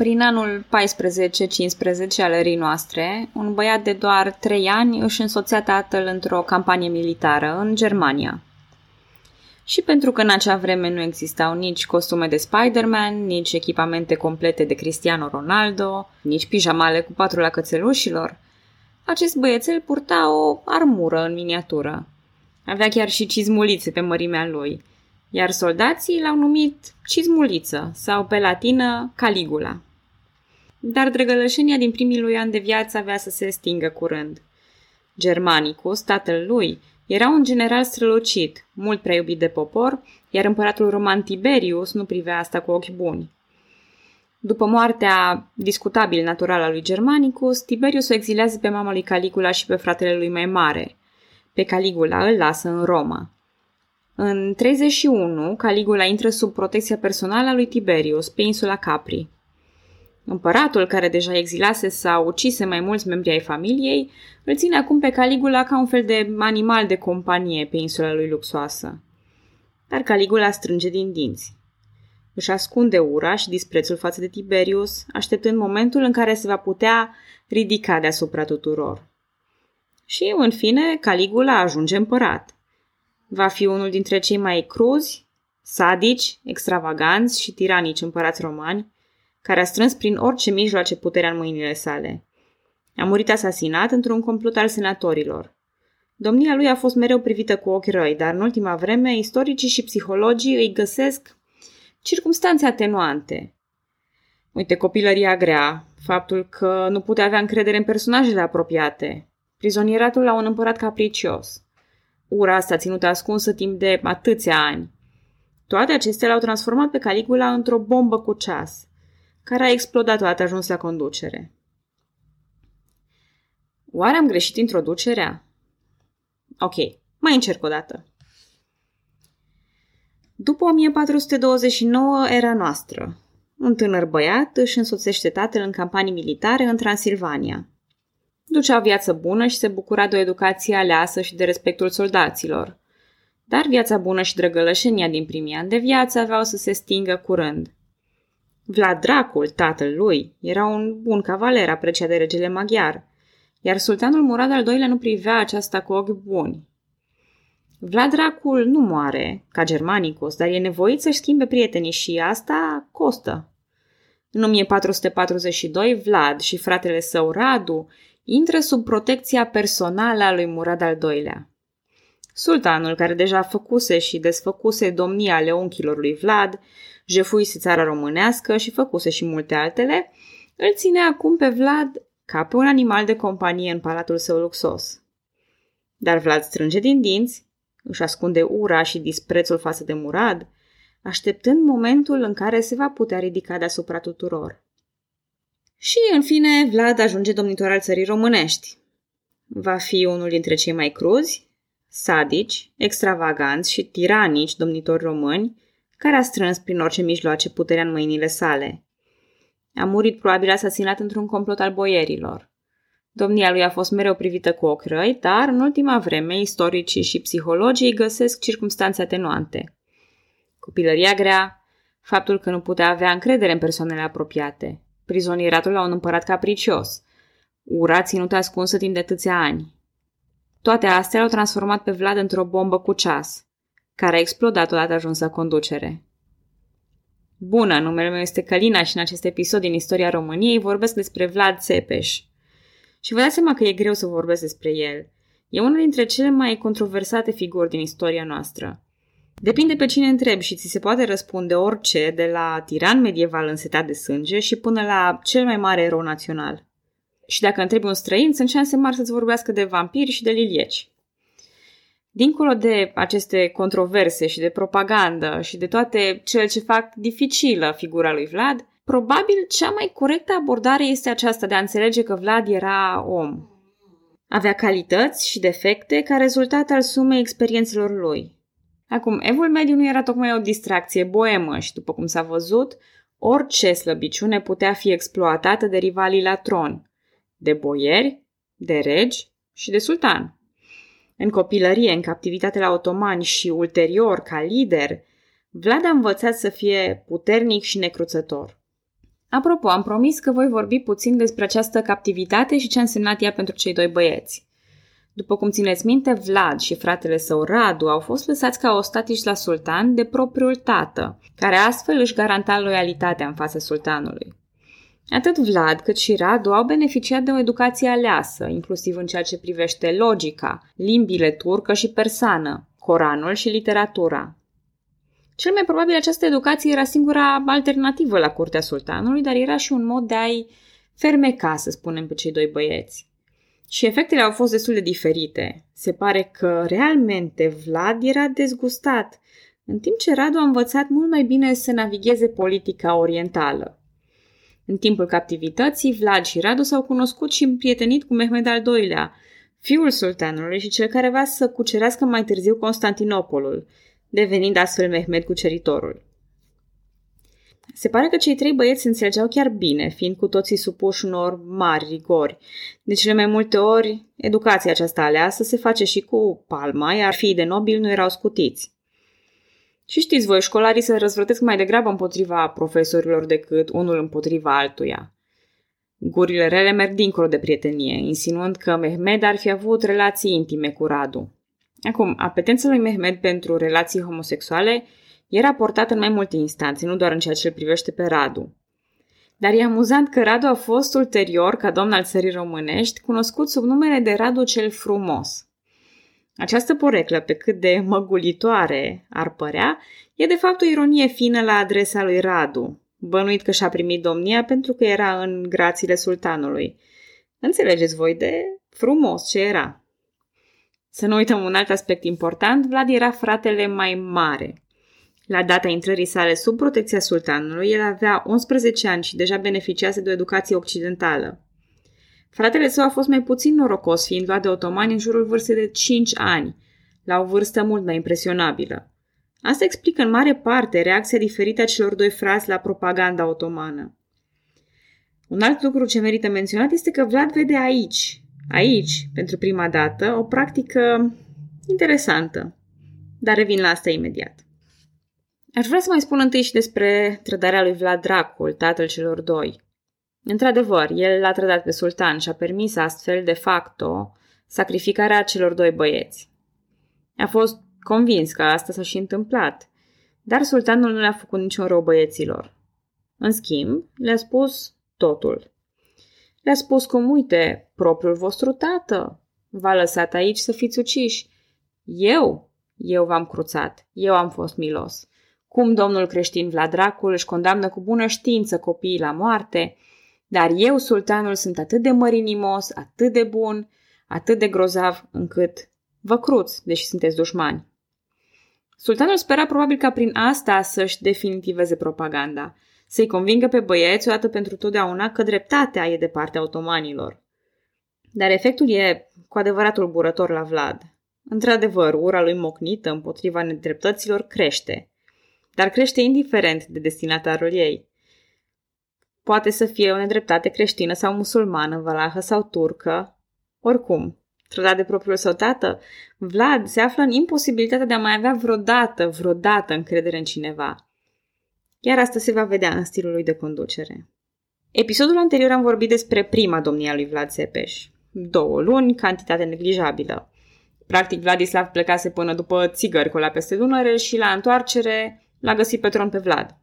Prin anul 14-15 al erii noastre, un băiat de doar 3 ani își însoțea tatăl într-o campanie militară în Germania. Și pentru că în acea vreme nu existau nici costume de Spider-Man, nici echipamente complete de Cristiano Ronaldo, nici pijamale cu patrula cățelușilor, acest băiețel purta o armură în miniatură. Avea chiar și cizmulițe pe mărimea lui, iar soldații l-au numit cizmuliță sau pe latină Caligula. Dar drăgălășenia din primii lui ani de viață avea să se stingă curând. Germanicus, tatăl lui, era un general strălucit, mult prea iubit de popor, iar împăratul roman Tiberius nu privea asta cu ochi buni. După moartea discutabil naturală a lui Germanicus, Tiberius o exilează pe mama lui Caligula și pe fratele lui mai mare. Pe Caligula îl lasă în Roma. În 31, Caligula intră sub protecția personală a lui Tiberius, pe insula Capri. Împăratul, care deja exilase sau ucise mai mulți membri ai familiei, îl ține acum pe Caligula ca un fel de animal de companie pe insula lui luxoasă. Dar Caligula strânge din dinți. Își ascunde ura și disprețul față de Tiberius, așteptând momentul în care se va putea ridica deasupra tuturor. Și, în fine, Caligula ajunge împărat. Va fi unul dintre cei mai cruzi, sadici, extravaganți și tiranici împărați romani, care a strâns prin orice mijloace puterea în mâinile sale. A murit asasinat într-un complot al senatorilor. Domnia lui a fost mereu privită cu ochi răi, dar în ultima vreme istoricii și psihologii îi găsesc circumstanțe atenuante. Uite, copilăria grea, faptul că nu putea avea încredere în personajele apropiate, prizonieratul la un împărat capricios, ura asta ținută ascunsă timp de atâția ani. Toate acestea l-au transformat pe Caligula într-o bombă cu ceas – care a explodat odată ajuns la conducere. Oare am greșit introducerea? Ok, mai încerc o dată. După 1429 era noastră. Un tânăr băiat își însoțește tatăl în campanii militare în Transilvania. Ducea o viață bună și se bucura de o educație aleasă și de respectul soldaților. Dar viața bună și drăgălășenia din primii ani de viață aveau să se stingă curând – Vlad Dracul, tatăl lui, era un bun cavaler apreciat de regele maghiar, iar sultanul Murad al II-lea nu privea aceasta cu ochi buni. Vlad Dracul nu moare, ca Germanicus, dar e nevoit să-și schimbe prietenii și asta costă. În 1442, Vlad și fratele său Radu intră sub protecția personală a lui Murad al II-lea. Sultanul, care deja făcuse și desfăcuse domnia ale unchilor lui Vlad, jefuise țara românească și făcuse și multe altele, îl ține acum pe Vlad ca pe un animal de companie în palatul său luxos. Dar Vlad strânge din dinți, își ascunde ura și disprețul față de Murad, așteptând momentul în care se va putea ridica deasupra tuturor. Și, în fine, Vlad ajunge domnitor al țării românești. Va fi unul dintre cei mai cruzi, sadici, extravaganți și tiranici domnitori români, care a strâns prin orice mijloace puterea în mâinile sale. A murit probabil asasinat într-un complot al boierilor. Domnia lui a fost mereu privită cu ochi răi, dar în ultima vreme istoricii și psihologii găsesc circumstanțe atenuante. Copilăria grea, faptul că nu putea avea încredere în persoanele apropiate, prizonieratul la un împărat capricios, ura ținută ascunsă timp de atâția ani. Toate astea l-au transformat pe Vlad într-o bombă cu ceas – care a explodat odată ajuns la conducere. Bună, numele meu este Călina și în acest episod din istoria României vorbesc despre Vlad Țepeș. Și vă dați seama că e greu să vorbesc despre el. E una dintre cele mai controversate figuri din istoria noastră. Depinde pe cine întrebi și ți se poate răspunde orice, de la tiran medieval însetat de sânge și până la cel mai mare erou național. Și dacă întrebi un străin, sunt șanse mari să-ți vorbească de vampiri și de lilieci. Dincolo de aceste controverse și de propagandă și de toate cele ce fac dificilă figura lui Vlad, probabil cea mai corectă abordare este aceasta de a înțelege că Vlad era om. Avea calități și defecte ca rezultat al sumei experiențelor lui. Acum, evul mediu nu era tocmai o distracție boemă și, după cum s-a văzut, orice slăbiciune putea fi exploatată de rivalii la tron, de boieri, de regi și de sultan. În copilărie, în captivitate la otomani și ulterior, ca lider, Vlad a învățat să fie puternic și necruțător. Apropo, am promis că voi vorbi puțin despre această captivitate și ce a însemnat ea pentru cei doi băieți. După cum țineți minte, Vlad și fratele său Radu au fost lăsați ca ostatici la sultan de propriul tată, care astfel își garanta loialitatea în fața sultanului. Atât Vlad cât și Radu au beneficiat de o educație aleasă, inclusiv în ceea ce privește logica, limbile turcă și persană, Coranul și literatura. Cel mai probabil această educație era singura alternativă la curtea sultanului, dar era și un mod de a-i fermeca, să spunem, pe cei doi băieți. Și efectele au fost destul de diferite. Se pare că realmente Vlad era dezgustat, în timp ce Radu a învățat mult mai bine să navigheze politica orientală. În timpul captivității, Vlad și Radu s-au cunoscut și împrietenit cu Mehmed al II-lea, fiul sultanului și cel care va să cucerească mai târziu Constantinopolul, devenind astfel Mehmed cuceritorul. Se pare că cei trei băieți se înțelegeau chiar bine, fiind cu toții supuși unor mari rigori. De cele mai multe ori, educația aceasta aleasă se face și cu palma, iar fiii de nobil nu erau scutiți. Și știți voi, școlarii se răzvrătesc mai degrabă împotriva profesorilor decât unul împotriva altuia. Gurile rele merg dincolo de prietenie, insinuând că Mehmed ar fi avut relații intime cu Radu. Acum, apetența lui Mehmed pentru relații homosexuale e raportată în mai multe instanțe, nu doar în ceea ce îl privește pe Radu. Dar e amuzant că Radu a fost ulterior, ca domn al țării românești, cunoscut sub numele de Radu cel Frumos. Această poreclă, pe cât de măgulitoare ar părea, e de fapt o ironie fină la adresa lui Radu, bănuit că și-a primit domnia pentru că era în grațiile sultanului. Înțelegeți voi de frumos ce era. Să nu uităm un alt aspect important, Vlad era fratele mai mare. La data intrării sale sub protecția sultanului, el avea 11 ani și deja beneficiase de o educație occidentală. Fratele său a fost mai puțin norocos, fiind luat de otomani în jurul vârstei de 5 ani, la o vârstă mult mai impresionabilă. Asta explică în mare parte reacția diferită a celor doi frați la propaganda otomană. Un alt lucru ce merită menționat este că Vlad vede aici, aici, pentru prima dată, o practică interesantă. Dar revin la asta imediat. Aș vrea să mai spun întâi și despre trădarea lui Vlad Dracul, tatăl celor doi. Într-adevăr, el l-a trădat pe sultan și a permis astfel, de facto, sacrificarea celor doi băieți. A fost convins că asta s-a și întâmplat, dar sultanul nu le-a făcut niciun rău băieților. În schimb, le-a spus totul. Le-a spus cum, uite, propriul vostru tată v-a lăsat aici să fiți uciși. Eu, eu v-am cruțat, eu am fost milos. Cum domnul creștin Vladracul își condamnă cu bună știință copiii la moarte, dar eu, sultanul, sunt atât de mărinimos, atât de bun, atât de grozav, încât vă cruț, deși sunteți dușmani. Sultanul spera probabil ca prin asta să-și definitiveze propaganda, să-i convingă pe băieți odată pentru totdeauna că dreptatea e de partea otomanilor. Dar efectul e cu adevărat tulburător la Vlad. Într-adevăr, ura lui mocnită împotriva nedreptăților crește, dar crește indiferent de destinatarul ei. Poate să fie o nedreptate creștină sau musulmană, valahă sau turcă. Oricum, trădat de propriul său tată, Vlad se află în imposibilitatea de a mai avea vreodată, vreodată încredere în cineva. Iar asta se va vedea în stilul lui de conducere. Episodul anterior am vorbit despre prima domnia lui Vlad Țepeș. Două luni, cantitate neglijabilă. Practic, Vladislav plecase până după țigări cu la peste Dunăre și la întoarcere l-a găsit pe tron pe Vlad.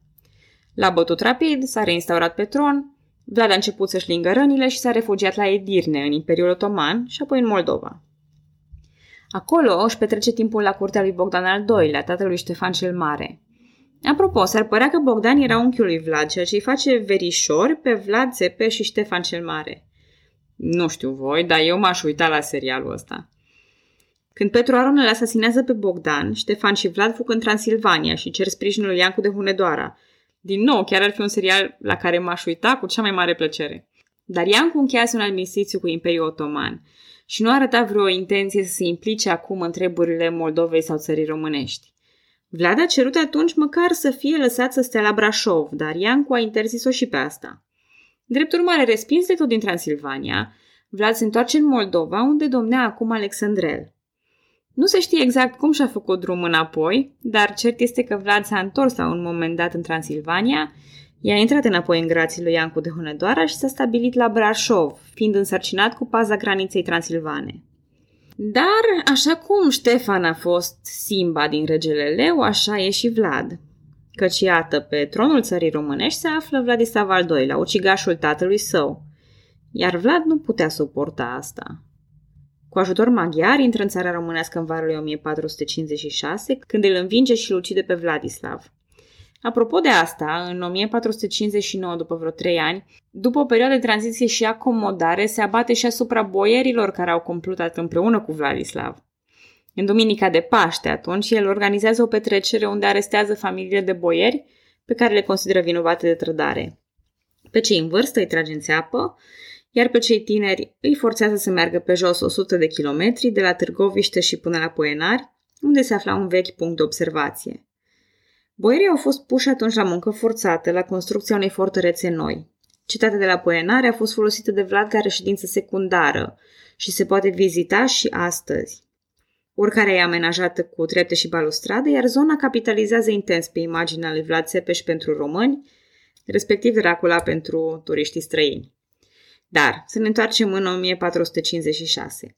L-a bătut rapid, s-a reinstaurat pe tron, Vlad a început să-și lingă rănile și s-a refugiat la Edirne, în Imperiul Otoman și apoi în Moldova. Acolo își petrece timpul la curtea lui Bogdan al II-lea, tatălui Ștefan cel Mare. Apropo, s-ar părea că Bogdan era unchiul lui Vlad, ceea ce îi face verișori pe Vlad Zepe și Ștefan cel Mare. Nu știu voi, dar eu m-aș uita la serialul ăsta. Când Petru Aron îl asasinează pe Bogdan, Ștefan și Vlad fug în Transilvania și cer sprijinul lui Iancu de Hunedoara. Din nou, chiar ar fi un serial la care m-aș uita cu cea mai mare plăcere. Dar Iancu încheiază un armistițiu cu Imperiul Otoman și nu arăta vreo intenție să se implice acum în treburile Moldovei sau țării românești. Vlad a cerut atunci măcar să fie lăsat să stea la Brașov, dar Iancu a interzis-o și pe asta. Drept urmare, respins de tot din Transilvania, Vlad se întoarce în Moldova, unde domnea acum Alexandrel. Nu se știe exact cum și-a făcut drum înapoi, dar cert este că Vlad s-a întors la un moment dat în Transilvania, I-a intrat înapoi în grații lui Iancu de Hunedoara și s-a stabilit la Brașov, fiind însărcinat cu paza graniței transilvane. Dar, așa cum Ștefan a fost Simba din Regele Leu, așa e și Vlad. Căci iată, pe tronul țării românești se află Vladislav al II-lea, ucigașul tatălui său. Iar Vlad nu putea suporta asta. Cu ajutor maghiar intră în țara românească în vara lui 1456, când îl învinge și îl ucide pe Vladislav. Apropo de asta, în 1459, după vreo trei ani, după o perioadă de tranziție și acomodare, se abate și asupra boierilor care au complutat împreună cu Vladislav. În duminica de Paște, atunci, el organizează o petrecere unde arestează familiile de boieri pe care le consideră vinovate de trădare. Pe cei în vârstă îi trage în țeapă, iar pe cei tineri îi forțează să meargă pe jos 100 de kilometri de la Târgoviște și până la Poenari, unde se afla un vechi punct de observație. Boierii au fost puși atunci la muncă forțată la construcția unei fortărețe noi. Cetatea de la Poenare a fost folosită de Vlad ca reședință secundară și se poate vizita și astăzi. Oricare e amenajată cu trepte și balustradă, iar zona capitalizează intens pe imaginea lui Vlad Țepeș pentru români, respectiv Dracula pentru turiștii străini. Dar să ne întoarcem în 1456.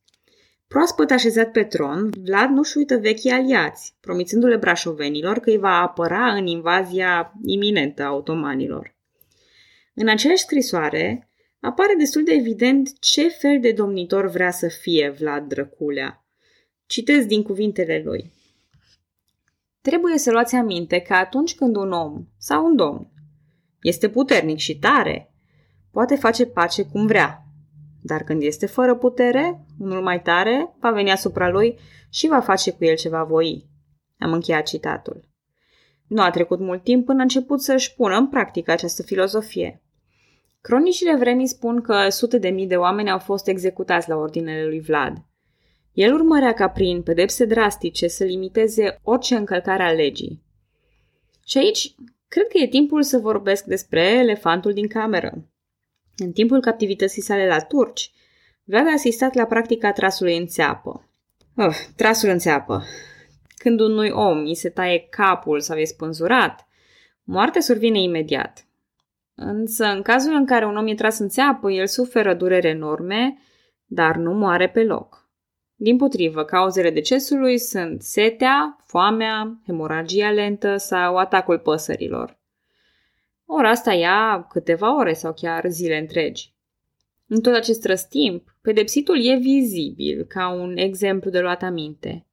Proaspăt așezat pe tron, Vlad nu-și uită vechii aliați, promițându-le brașovenilor că îi va apăra în invazia iminentă a otomanilor. În aceeași scrisoare apare destul de evident ce fel de domnitor vrea să fie Vlad Drăculea. Citez din cuvintele lui. Trebuie să luați aminte că atunci când un om sau un domn este puternic și tare, poate face pace cum vrea, dar când este fără putere, unul mai tare va veni asupra lui și va face cu el ce va voi. Am încheiat citatul. Nu a trecut mult timp până a început să-și pună în practică această filozofie. Cronicile vremii spun că sute de mii de oameni au fost executați la ordinele lui Vlad. El urmărea ca prin pedepse drastice să limiteze orice încălcare a legii. Și aici, cred că e timpul să vorbesc despre elefantul din cameră. În timpul captivității sale la turci, Vlad a asistat la practica trasului în țeapă. Oh, trasul în țeapă. Când unui om îi se taie capul sau e spânzurat, moartea survine imediat. Însă, în cazul în care un om e tras în țeapă, el suferă durere enorme, dar nu moare pe loc. Din potrivă, cauzele decesului sunt setea, foamea, hemoragia lentă sau atacul păsărilor. Ori asta ia câteva ore sau chiar zile întregi. În tot acest răstimp, pedepsitul e vizibil ca un exemplu de luat aminte.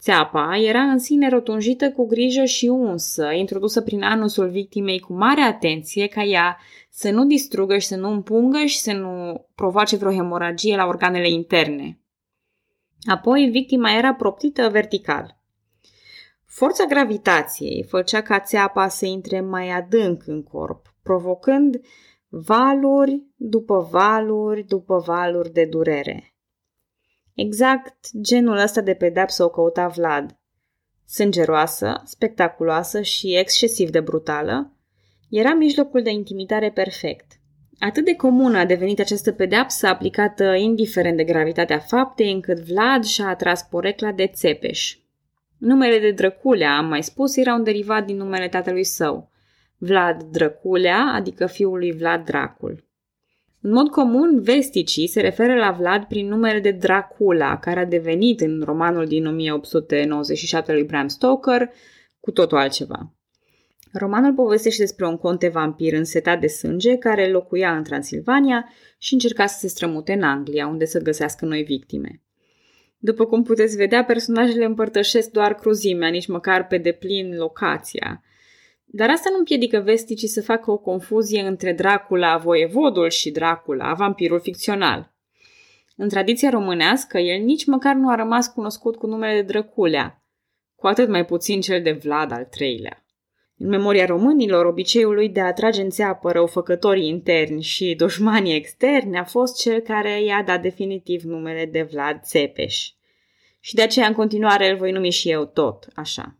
Țeapa era în sine rotunjită cu grijă și unsă, introdusă prin anusul victimei cu mare atenție ca ea să nu distrugă și să nu împungă și să nu provoace vreo hemoragie la organele interne. Apoi, victima era proptită vertical. Forța gravitației făcea ca țeapa să intre mai adânc în corp, provocând valuri după valuri după valuri de durere. Exact genul ăsta de pedapsă o căuta Vlad. Sângeroasă, spectaculoasă și excesiv de brutală, era mijlocul de intimidare perfect. Atât de comună a devenit această pedeapsă aplicată indiferent de gravitatea faptei, încât Vlad și-a atras porecla de țepeș, Numele de Drăculea, am mai spus, era un derivat din numele tatălui său, Vlad Drăculea, adică fiul lui Vlad Dracul. În mod comun, vesticii se referă la Vlad prin numele de Dracula, care a devenit în romanul din 1897 lui Bram Stoker cu totul altceva. Romanul povestește despre un conte vampir însetat de sânge care locuia în Transilvania și încerca să se strămute în Anglia, unde să găsească noi victime. După cum puteți vedea, personajele împărtășesc doar cruzimea, nici măcar pe deplin locația. Dar asta nu împiedică vesticii să facă o confuzie între Dracula, voievodul, și Dracula, vampirul ficțional. În tradiția românească, el nici măcar nu a rămas cunoscut cu numele de Drăculea, cu atât mai puțin cel de Vlad al treilea. În memoria românilor, obiceiul lui de a trage în țeapă răufăcătorii interni și dușmanii externi a fost cel care i-a dat definitiv numele de Vlad Țepeș. Și de aceea în continuare îl voi numi și eu tot așa.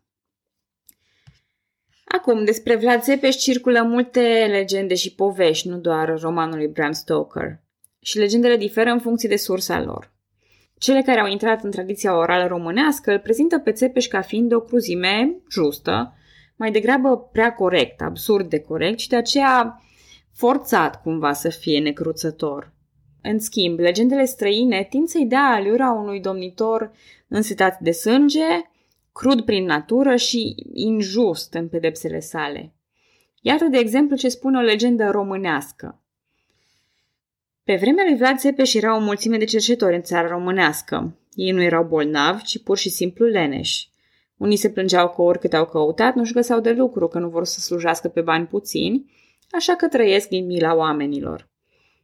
Acum, despre Vlad Țepeș circulă multe legende și povești, nu doar romanul lui Bram Stoker. Și legendele diferă în funcție de sursa lor. Cele care au intrat în tradiția orală românească îl prezintă pe Țepeș ca fiind o cruzime justă, mai degrabă prea corect, absurd de corect și de aceea forțat cumva să fie necruțător. În schimb, legendele străine tind să-i dea aliura unui domnitor însetat de sânge, crud prin natură și injust în pedepsele sale. Iată, de exemplu, ce spune o legendă românească. Pe vremea lui Vlad Țepeș era o mulțime de cercetori în țara românească. Ei nu erau bolnavi, ci pur și simplu leneși. Unii se plângeau că oricât au căutat, nu-și găseau de lucru, că nu vor să slujească pe bani puțini, așa că trăiesc din mila oamenilor.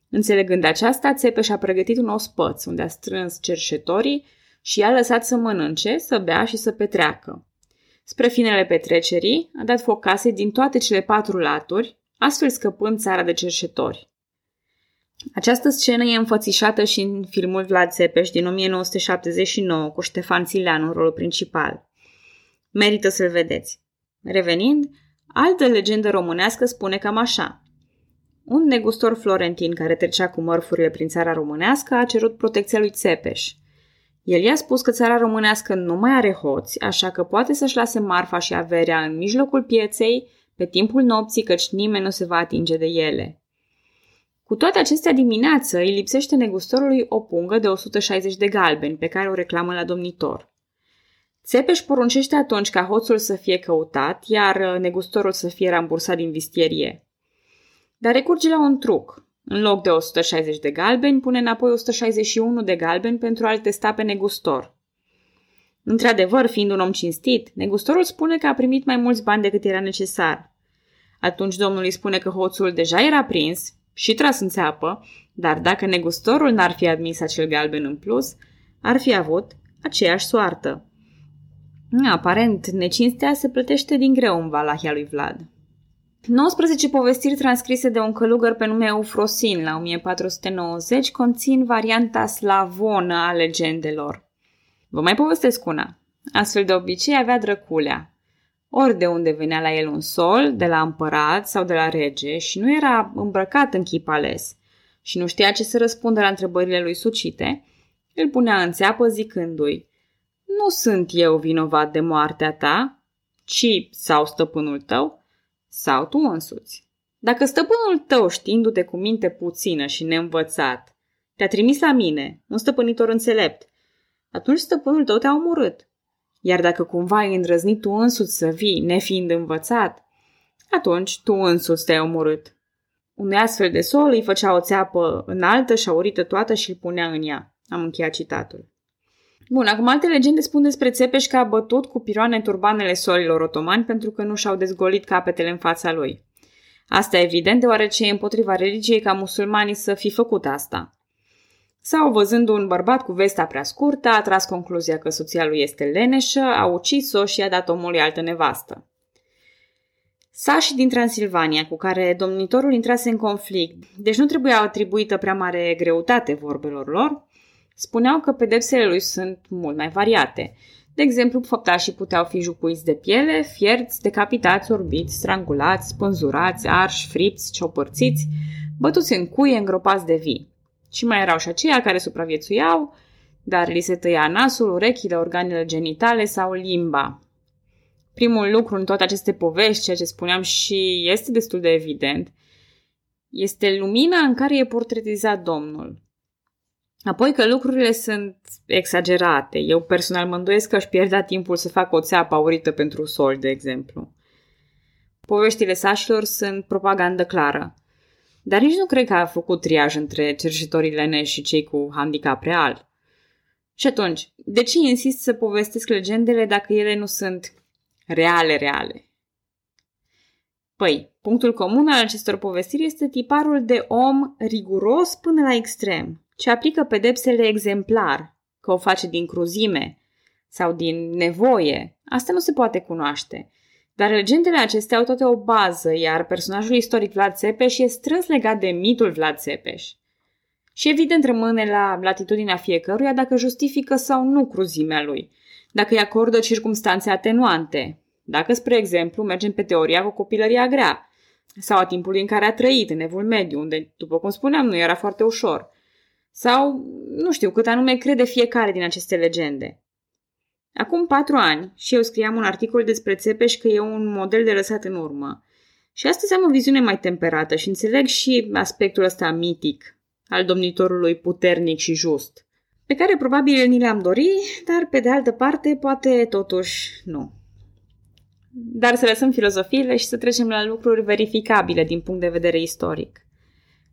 Înțelegând aceasta, Țepeș a pregătit un ospăț, unde a strâns cerșetorii și i-a lăsat să mănânce, să bea și să petreacă. Spre finele petrecerii, a dat foc case din toate cele patru laturi, astfel scăpând țara de cerșetori. Această scenă e înfățișată și în filmul Vlad Țepeș din 1979 cu Ștefan Țileanu în rolul principal. Merită să-l vedeți. Revenind, altă legendă românească spune cam așa. Un negustor florentin care trecea cu mărfurile prin țara românească a cerut protecția lui Țepeș. El i-a spus că țara românească nu mai are hoți, așa că poate să-și lase marfa și averea în mijlocul pieței pe timpul nopții, căci nimeni nu se va atinge de ele. Cu toate acestea dimineață îi lipsește negustorului o pungă de 160 de galbeni pe care o reclamă la domnitor. Țepeș poruncește atunci ca hoțul să fie căutat, iar uh, negustorul să fie rambursat din vistierie. Dar recurge la un truc. În loc de 160 de galbeni, pune înapoi 161 de galbeni pentru a-l testa pe negustor. Într-adevăr, fiind un om cinstit, negustorul spune că a primit mai mulți bani decât era necesar. Atunci domnul îi spune că hoțul deja era prins și tras în țeapă, dar dacă negustorul n-ar fi admis acel galben în plus, ar fi avut aceeași soartă. Aparent, necinstea se plătește din greu în Valahia lui Vlad. 19 povestiri transcrise de un călugăr pe nume Eufrosin la 1490 conțin varianta slavonă a legendelor. Vă mai povestesc una. Astfel de obicei avea drăculea, ori de unde venea la el un sol, de la împărat sau de la rege și nu era îmbrăcat în chip ales și nu știa ce să răspundă la întrebările lui sucite, îl punea în țeapă zicându-i Nu sunt eu vinovat de moartea ta, ci sau stăpânul tău, sau tu însuți. Dacă stăpânul tău, știindu-te cu minte puțină și neînvățat, te-a trimis la mine, un stăpânitor înțelept, atunci stăpânul tău te-a omorât. Iar dacă cumva ai îndrăznit tu însuți să vii, nefiind învățat, atunci tu însuți te-ai omorât. Unui astfel de sol îi făcea o țeapă înaltă și aurită toată și îl punea în ea. Am încheiat citatul. Bun, acum alte legende spun despre Țepeș că a bătut cu piroane turbanele solilor otomani pentru că nu și-au dezgolit capetele în fața lui. Asta evident deoarece e împotriva religiei ca musulmanii să fi făcut asta. Sau, văzând un bărbat cu vesta prea scurtă, a tras concluzia că soția lui este leneșă, a ucis-o și a dat omului altă nevastă. Sași din Transilvania, cu care domnitorul intrase în conflict, deci nu trebuia atribuită prea mare greutate vorbelor lor, spuneau că pedepsele lui sunt mult mai variate. De exemplu, făptașii puteau fi jupuiți de piele, fierți, decapitați, orbiți, strangulați, spânzurați, arși, fripți, ciopărțiți, bătuți în cuie, îngropați de vii. Și mai erau și aceia care supraviețuiau, dar li se tăia nasul, urechile, organele genitale sau limba. Primul lucru în toate aceste povești, ceea ce spuneam și este destul de evident, este lumina în care e portretizat Domnul. Apoi că lucrurile sunt exagerate. Eu personal mă îndoiesc că aș pierdea timpul să fac o țeapă aurită pentru sol, de exemplu. Poveștile sașilor sunt propagandă clară. Dar nici nu cred că a făcut triaj între cercetorii leneși și cei cu handicap real. Și atunci, de ce insist să povestesc legendele dacă ele nu sunt reale, reale? Păi, punctul comun al acestor povestiri este tiparul de om riguros până la extrem, ce aplică pedepsele exemplar, că o face din cruzime sau din nevoie. Asta nu se poate cunoaște. Dar legendele acestea au toate o bază, iar personajul istoric Vlad Țepeș e strâns legat de mitul Vlad Țepeș. Și evident rămâne la latitudinea fiecăruia dacă justifică sau nu cruzimea lui, dacă îi acordă circumstanțe atenuante, dacă, spre exemplu, mergem pe teoria cu copilăria grea, sau a timpului în care a trăit, în evul mediu, unde, după cum spuneam, nu era foarte ușor, sau, nu știu, cât anume crede fiecare din aceste legende. Acum patru ani și eu scriam un articol despre Țepeș că e un model de lăsat în urmă. Și astăzi am o viziune mai temperată și înțeleg și aspectul ăsta mitic al domnitorului puternic și just, pe care probabil ni le-am dori, dar pe de altă parte poate totuși nu. Dar să lăsăm filozofiile și să trecem la lucruri verificabile din punct de vedere istoric.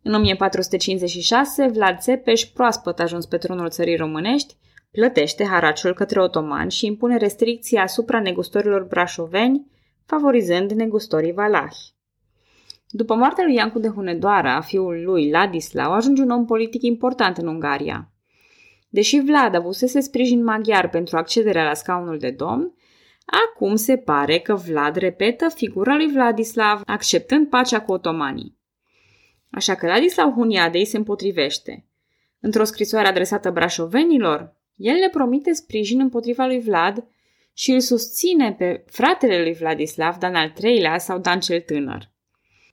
În 1456, Vlad Țepeș, proaspăt ajuns pe tronul țării românești, plătește haraciul către otoman și impune restricții asupra negustorilor brașoveni, favorizând negustorii valahi. După moartea lui Iancu de Hunedoara, fiul lui Ladislau, ajunge un om politic important în Ungaria. Deși Vlad avusese sprijin maghiar pentru accederea la scaunul de domn, acum se pare că Vlad repetă figura lui Vladislav, acceptând pacea cu otomanii. Așa că Ladislau Huniadei se împotrivește. Într-o scrisoare adresată brașovenilor, el le promite sprijin împotriva lui Vlad și îl susține pe fratele lui Vladislav, Dan al treilea sau Dan cel tânăr.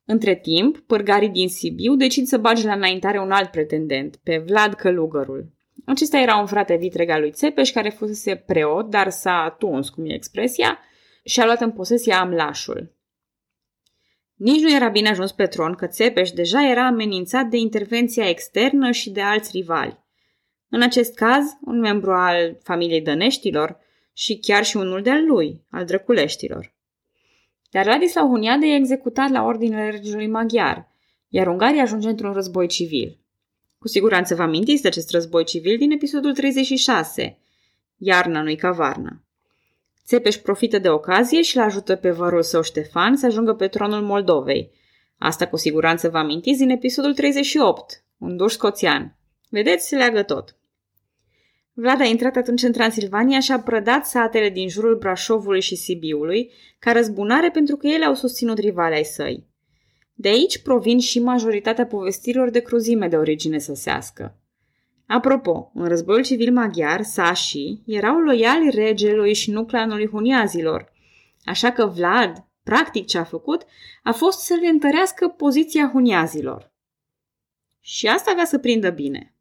Între timp, pârgarii din Sibiu decid să bage la înaintare un alt pretendent, pe Vlad Călugărul. Acesta era un frate vitreg al lui Țepeș, care fusese preot, dar s-a tuns, cum e expresia, și a luat în posesie amlașul. Nici nu era bine ajuns pe tron că Țepeș deja era amenințat de intervenția externă și de alți rivali. În acest caz, un membru al familiei Dăneștilor și chiar și unul de-al lui, al Drăculeștilor. Dar Ladislau Huniade e executat la ordinele regelui maghiar, iar Ungaria ajunge într-un război civil. Cu siguranță vă amintiți de acest război civil din episodul 36, Iarna nu-i ca varna. Țepeș profită de ocazie și l ajută pe vărul său Ștefan să ajungă pe tronul Moldovei. Asta cu siguranță vă amintiți din episodul 38, un duș scoțian. Vedeți, se leagă tot. Vlad a intrat atunci în Transilvania și a prădat satele din jurul Brașovului și Sibiului ca răzbunare pentru că ele au susținut rivale ai săi. De aici provin și majoritatea povestirilor de cruzime de origine săsească. Apropo, în războiul civil maghiar, sașii erau loiali regelui și nu clanului huniazilor, așa că Vlad, practic ce a făcut, a fost să le întărească poziția huniazilor. Și asta avea să prindă bine.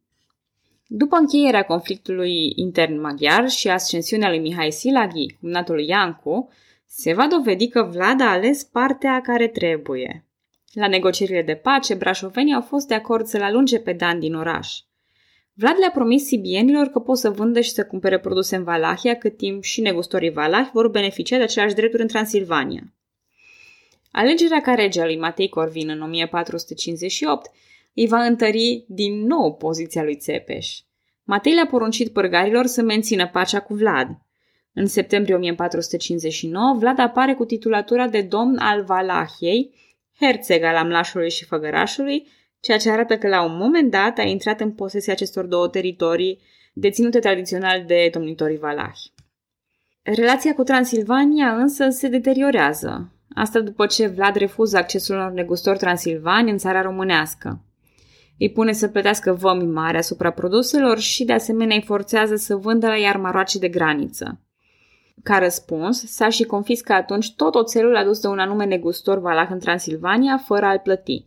După încheierea conflictului intern maghiar și ascensiunea lui Mihai Silaghi, cumnatul lui Iancu, se va dovedi că Vlad a ales partea care trebuie. La negocierile de pace, brașovenii au fost de acord să-l alunge pe Dan din oraș. Vlad le-a promis sibienilor că pot să vândă și să cumpere produse în Valahia, cât timp și negustorii valahi vor beneficia de aceleași drepturi în Transilvania. Alegerea ca rege a lui Matei Corvin în 1458 îi va întări din nou poziția lui Țepeș. Matei le-a poruncit părgarilor să mențină pacea cu Vlad. În septembrie 1459, Vlad apare cu titulatura de domn al Valahiei, herțeg al Amlașului și Făgărașului, ceea ce arată că la un moment dat a intrat în posesia acestor două teritorii deținute tradițional de domnitorii valahi. Relația cu Transilvania însă se deteriorează. Asta după ce Vlad refuză accesul unor negustori transilvani în țara românească îi pune să plătească vămi mari asupra produselor și de asemenea îi forțează să vândă la iarmaroace de graniță. Ca răspuns, s-a și confiscă atunci tot oțelul adus de un anume negustor valah în Transilvania, fără a-l plăti.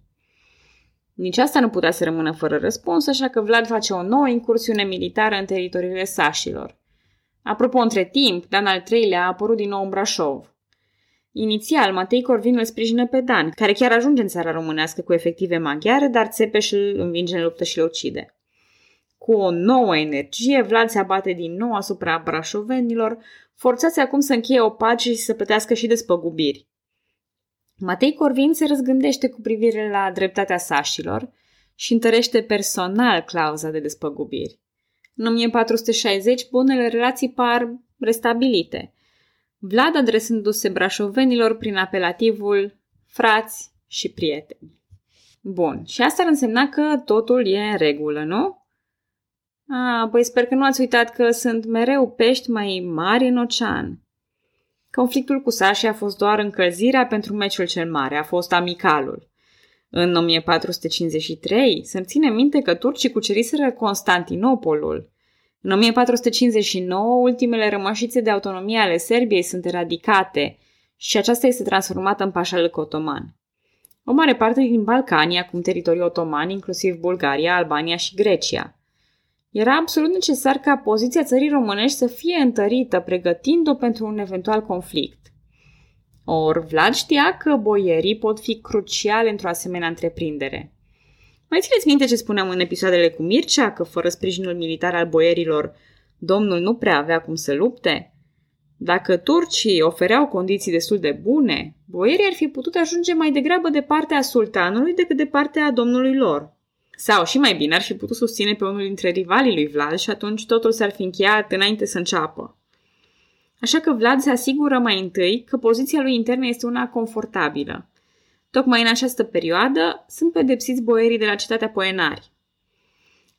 Nici asta nu putea să rămână fără răspuns, așa că Vlad face o nouă incursiune militară în teritoriile sașilor. Apropo, între timp, Dan al III-lea a apărut din nou în Brașov. Inițial, Matei Corvin îl sprijină pe Dan, care chiar ajunge în țara românească cu efective maghiare, dar Țepeș îl învinge în luptă și le ucide. Cu o nouă energie, Vlad se abate din nou asupra brașovenilor, forțați acum să încheie o pace și să plătească și despăgubiri. Matei Corvin se răzgândește cu privire la dreptatea sașilor și întărește personal clauza de despăgubiri. În 1460, bunele relații par restabilite – Vlad adresându-se brașovenilor prin apelativul frați și prieteni. Bun, și asta ar însemna că totul e în regulă, nu? A, păi sper că nu ați uitat că sunt mereu pești mai mari în ocean. Conflictul cu Sașii a fost doar încălzirea pentru meciul cel mare, a fost amicalul. În 1453 să ține minte că turcii cuceriseră Constantinopolul în 1459, ultimele rămășițe de autonomie ale Serbiei sunt eradicate și aceasta este transformată în pașalâc otoman. O mare parte din Balcani, acum teritoriul otoman, inclusiv Bulgaria, Albania și Grecia. Era absolut necesar ca poziția țării românești să fie întărită, pregătind-o pentru un eventual conflict. Or, Vlad știa că boierii pot fi cruciali într-o asemenea întreprindere. Mai țineți minte ce spuneam în episoadele cu Mircea, că fără sprijinul militar al boierilor, domnul nu prea avea cum să lupte? Dacă turcii ofereau condiții destul de bune, boierii ar fi putut ajunge mai degrabă de partea sultanului decât de partea domnului lor. Sau, și mai bine, ar fi putut susține pe unul dintre rivalii lui Vlad și atunci totul s-ar fi încheiat înainte să înceapă. Așa că Vlad se asigură mai întâi că poziția lui internă este una confortabilă. Tocmai în această perioadă sunt pedepsiți boierii de la cetatea Poenari.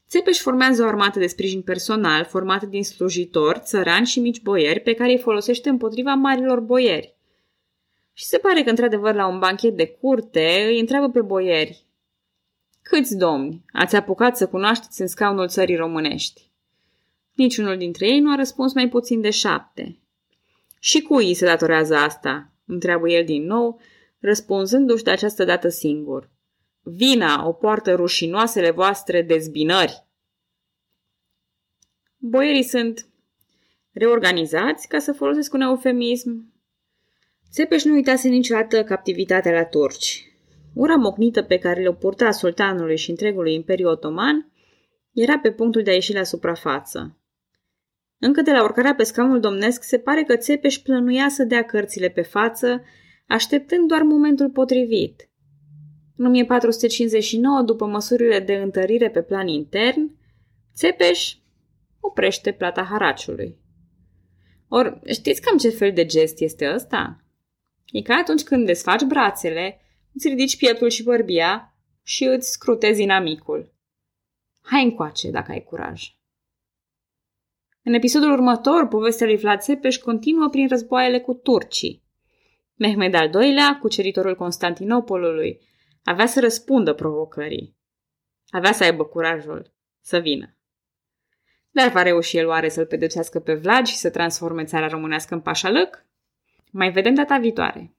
Țepeș formează o armată de sprijin personal formată din slujitori, țărani și mici boieri pe care îi folosește împotriva marilor boieri. Și se pare că, într-adevăr, la un banchet de curte îi întreabă pe boieri Câți domni ați apucat să cunoașteți în scaunul țării românești? Niciunul dintre ei nu a răspuns mai puțin de șapte. Și cui se datorează asta? întreabă el din nou, răspunzându-și de această dată singur. Vina o poartă rușinoasele voastre dezbinări. Boierii sunt reorganizați, ca să folosesc un eufemism. Țepeș nu uitase niciodată captivitatea la turci. Ura mocnită pe care le-o purta sultanului și întregului Imperiu Otoman era pe punctul de a ieși la suprafață. Încă de la urcarea pe scaunul domnesc se pare că Țepeș plănuia să dea cărțile pe față, așteptând doar momentul potrivit. În 1459, după măsurile de întărire pe plan intern, Țepeș oprește plata haraciului. Or, știți cam ce fel de gest este ăsta? E ca atunci când desfaci brațele, îți ridici pieptul și bărbia și îți scrutezi inamicul. Hai încoace dacă ai curaj. În episodul următor, povestea lui Vlad Țepeș continuă prin războaiele cu turcii. Mehmed al II-lea, cuceritorul Constantinopolului, avea să răspundă provocării. Avea să aibă curajul să vină. Dar va reuși el oare să-l pedepsească pe Vlad și să transforme țara românească în pașalăc? Mai vedem data viitoare.